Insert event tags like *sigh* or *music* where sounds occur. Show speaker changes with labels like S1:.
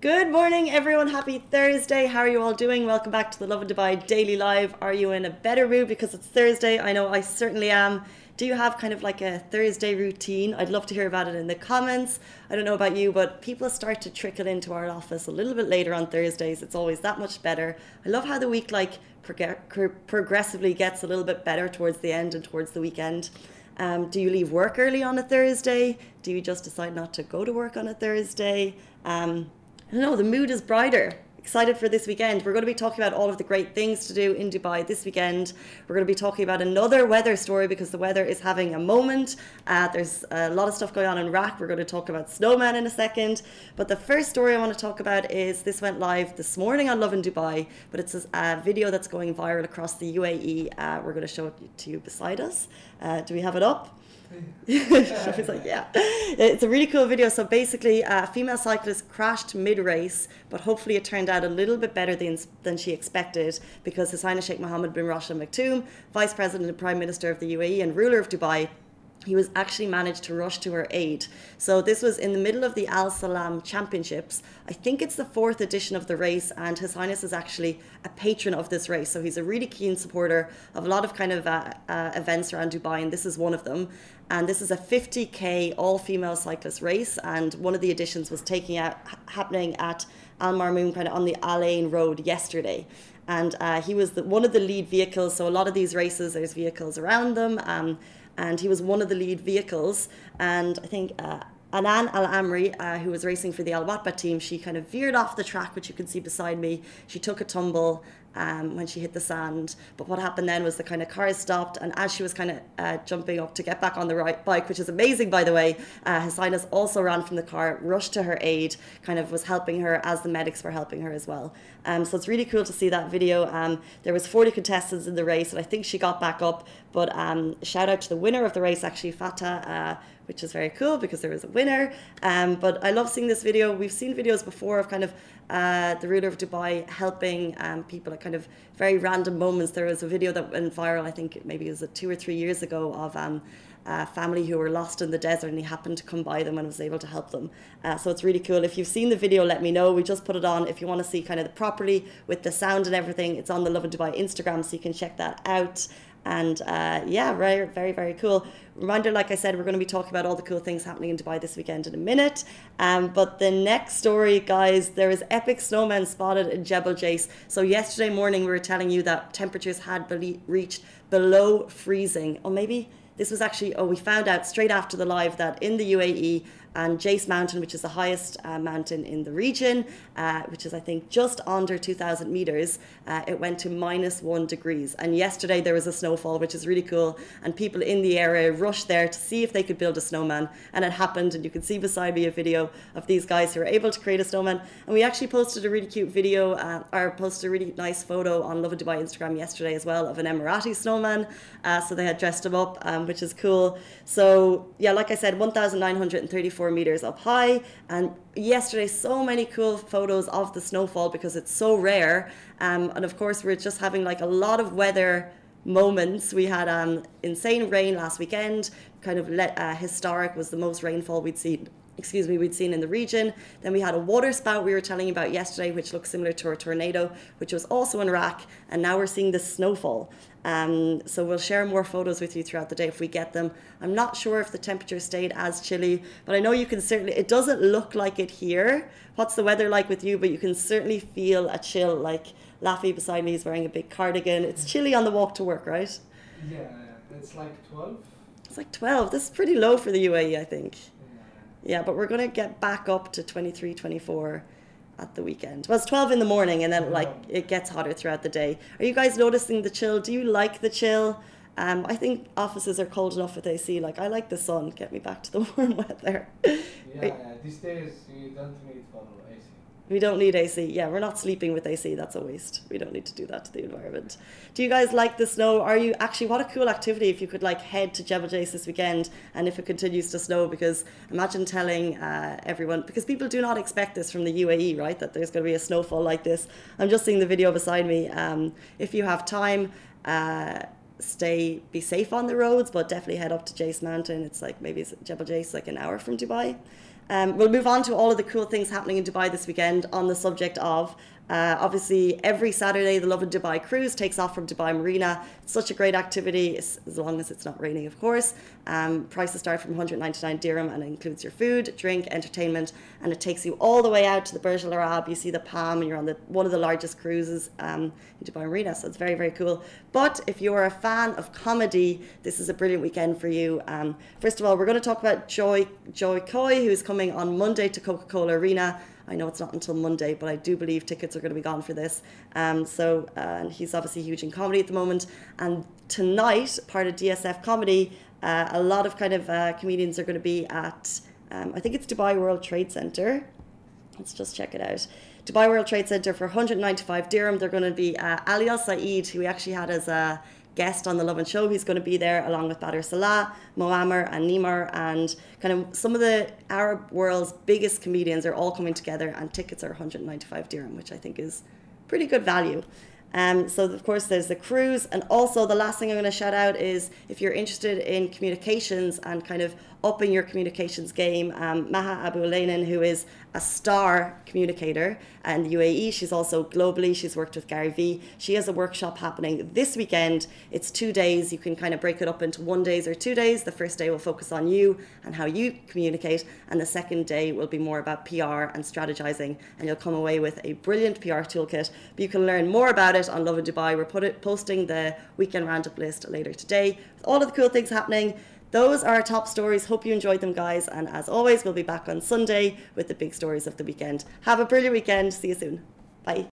S1: Good morning, everyone. Happy Thursday. How are you all doing? Welcome back to the Lovin Dubai Daily Live. Are you in a better mood because it's Thursday? I know I certainly am. Do you have kind of like a Thursday routine? I'd love to hear about it in the comments. I don't know about you, but people start to trickle into our office a little bit later on Thursdays. It's always that much better. I love how the week like prog- progressively gets a little bit better towards the end and towards the weekend. Um, do you leave work early on a Thursday? Do you just decide not to go to work on a Thursday? Um, I don't know, the mood is brighter. Excited for this weekend. We're going to be talking about all of the great things to do in Dubai this weekend. We're going to be talking about another weather story because the weather is having a moment. Uh, there's a lot of stuff going on in RAK. We're going to talk about snowman in a second. But the first story I want to talk about is this went live this morning on Lovin Dubai, but it's a video that's going viral across the UAE. Uh, we're going to show it to you beside us. Uh, do we have it up? Like, yeah. It's a really cool video. So basically, a female cyclist crashed mid race, but hopefully it turned out a little bit better than, than she expected because His Highness Sheikh Mohammed bin Rashid Al Maktoum, Vice President and Prime Minister of the UAE and ruler of Dubai, he was actually managed to rush to her aid. So this was in the middle of the Al Salam Championships. I think it's the fourth edition of the race, and His Highness is actually a patron of this race. So he's a really keen supporter of a lot of kind of uh, uh, events around Dubai, and this is one of them. And this is a 50k all-female cyclist race, and one of the editions was taking out happening at Al Marmoom, kind of on the Al Ain Road yesterday and uh, he was the, one of the lead vehicles. So a lot of these races, there's vehicles around them. Um, and he was one of the lead vehicles. And I think uh, Anan Al Amri, uh, who was racing for the Al Watba team, she kind of veered off the track, which you can see beside me. She took a tumble um, when she hit the sand. But what happened then was the kind of car stopped, and as she was kind of uh, jumping up to get back on the right bike, which is amazing by the way, uh, Highness also ran from the car, rushed to her aid, kind of was helping her as the medics were helping her as well. Um, so it's really cool to see that video. Um, there was 40 contestants in the race, and I think she got back up. But um, shout out to the winner of the race, actually, Fatah. Uh, which is very cool because there was a winner. Um, but I love seeing this video. We've seen videos before of kind of uh, the ruler of Dubai helping um, people at kind of very random moments. There was a video that went viral, I think maybe it was two or three years ago, of um, a family who were lost in the desert and he happened to come by them and was able to help them. Uh, so it's really cool. If you've seen the video, let me know. We just put it on. If you want to see kind of the properly with the sound and everything, it's on the Lovin Dubai Instagram, so you can check that out. And uh, yeah, very, very, very cool. Reminder, like I said, we're going to be talking about all the cool things happening in Dubai this weekend in a minute. Um, but the next story, guys, there is epic snowmen spotted in Jebel Jais. So yesterday morning, we were telling you that temperatures had reached below freezing, or maybe this was actually, oh, we found out straight after the live that in the UAE, and Jais Mountain, which is the highest uh, mountain in the region, uh, which is, I think, just under 2,000 meters, uh, it went to minus one degrees. And yesterday there was a snowfall, which is really cool. And people in the area rushed there to see if they could build a snowman. And it happened. And you can see beside me a video of these guys who were able to create a snowman. And we actually posted a really cute video, uh, or posted a really nice photo on Lovin Dubai Instagram yesterday as well of an Emirati snowman. Uh, so they had dressed him up, um, which is cool. So, yeah, like I said, 1,934 meters up high. And yesterday, so many cool photos of the snowfall because it's so rare. Um, and of course, we're just having like a lot of weather moments. We had um, insane rain last weekend, kind of let, uh, historic was the most rainfall we'd seen excuse me, we'd seen in the region. Then we had a water spout we were telling you about yesterday, which looks similar to a tornado, which was also in RAK. And now we're seeing the snowfall. Um, so we'll share more photos with you throughout the day if we get them. I'm not sure if the temperature stayed as chilly, but I know you can certainly, it doesn't look like it here. What's the weather like with you? But you can certainly feel a chill. Like Laffy beside me is wearing a big cardigan. It's chilly on the walk to work, right?
S2: Yeah, it's like 12.
S1: It's like 12. This is pretty low for the UAE, I think. Yeah, but we're going to get back up to 23, 24 at the weekend. Well, it's 12 in the morning and then like it gets hotter throughout the day. Are you guys noticing the chill? Do you like the chill? Um, I think offices are cold enough with AC. Like I like the sun. Get me back to the *laughs* warm weather.
S2: Yeah, yeah. *laughs* these days you don't need for AC.
S1: We don't need AC. Yeah, we're not sleeping with AC. That's a waste. We don't need to do that to the environment. Do you guys like the snow? Are you actually, what a cool activity if you could like head to Jebel Jais this weekend and if it continues to snow because imagine telling uh, everyone, because people do not expect this from the UAE, right? That there's going to be a snowfall like this. I'm just seeing the video beside me. Um, if you have time, uh, stay, be safe on the roads, but definitely head up to Jais Mountain. It's like maybe Jebel Jais, like an hour from Dubai. Um, we'll move on to all of the cool things happening in Dubai this weekend on the subject of uh, obviously, every Saturday, the Lovin Dubai cruise takes off from Dubai Marina. It's such a great activity, as long as it's not raining, of course. Um, prices start from 199 dirham and it includes your food, drink, entertainment, and it takes you all the way out to the Burj Al Arab. You see the Palm, and you're on the, one of the largest cruises um, in Dubai Marina, so it's very, very cool. But if you're a fan of comedy, this is a brilliant weekend for you. Um, first of all, we're going to talk about Jo, Jo Koy, who's coming on Monday to Coca Cola Arena. I know it's not until Monday, but I do believe tickets are going to be gone for this. Um, so, uh, he's obviously huge in comedy at the moment. And tonight, part of DSF Comedy, uh, a lot of kind of uh, comedians are going to be at, um, I think it's Dubai World Trade Center. Let's just check it out. Dubai World Trade Center for 195 dirham. They're going to be uh, Ali Al Saeed, who we actually had as a guest on the Love and Show. He's going to be there along with Badr Salah, Moammer, and Nimar, and kind of some of the Arab world's biggest comedians are all coming together, and tickets are 195 dirham, which I think is pretty good value. Um, so of course there's the cruise and also the last thing I'm going to shout out is if you're interested in communications and kind of upping your communications game, um, Maha Abouelenein, who is a star communicator and UAE, she's also globally, she's worked with Gary Vee. She has a workshop happening this weekend. It's two days. You can kind of break it up into one days or two days. The first day will focus on you and how you communicate, and the second day will be more about PR and strategizing. And you'll come away with a brilliant PR toolkit. But you can learn more about it on Lovin Dubai. We're put posting the weekend roundup list later today with all of the cool things happening. Those are our top stories. Hope you enjoyed them, guys. And as always, we'll be back on Sunday with the big stories of the weekend. Have a brilliant weekend. See you soon. Bye.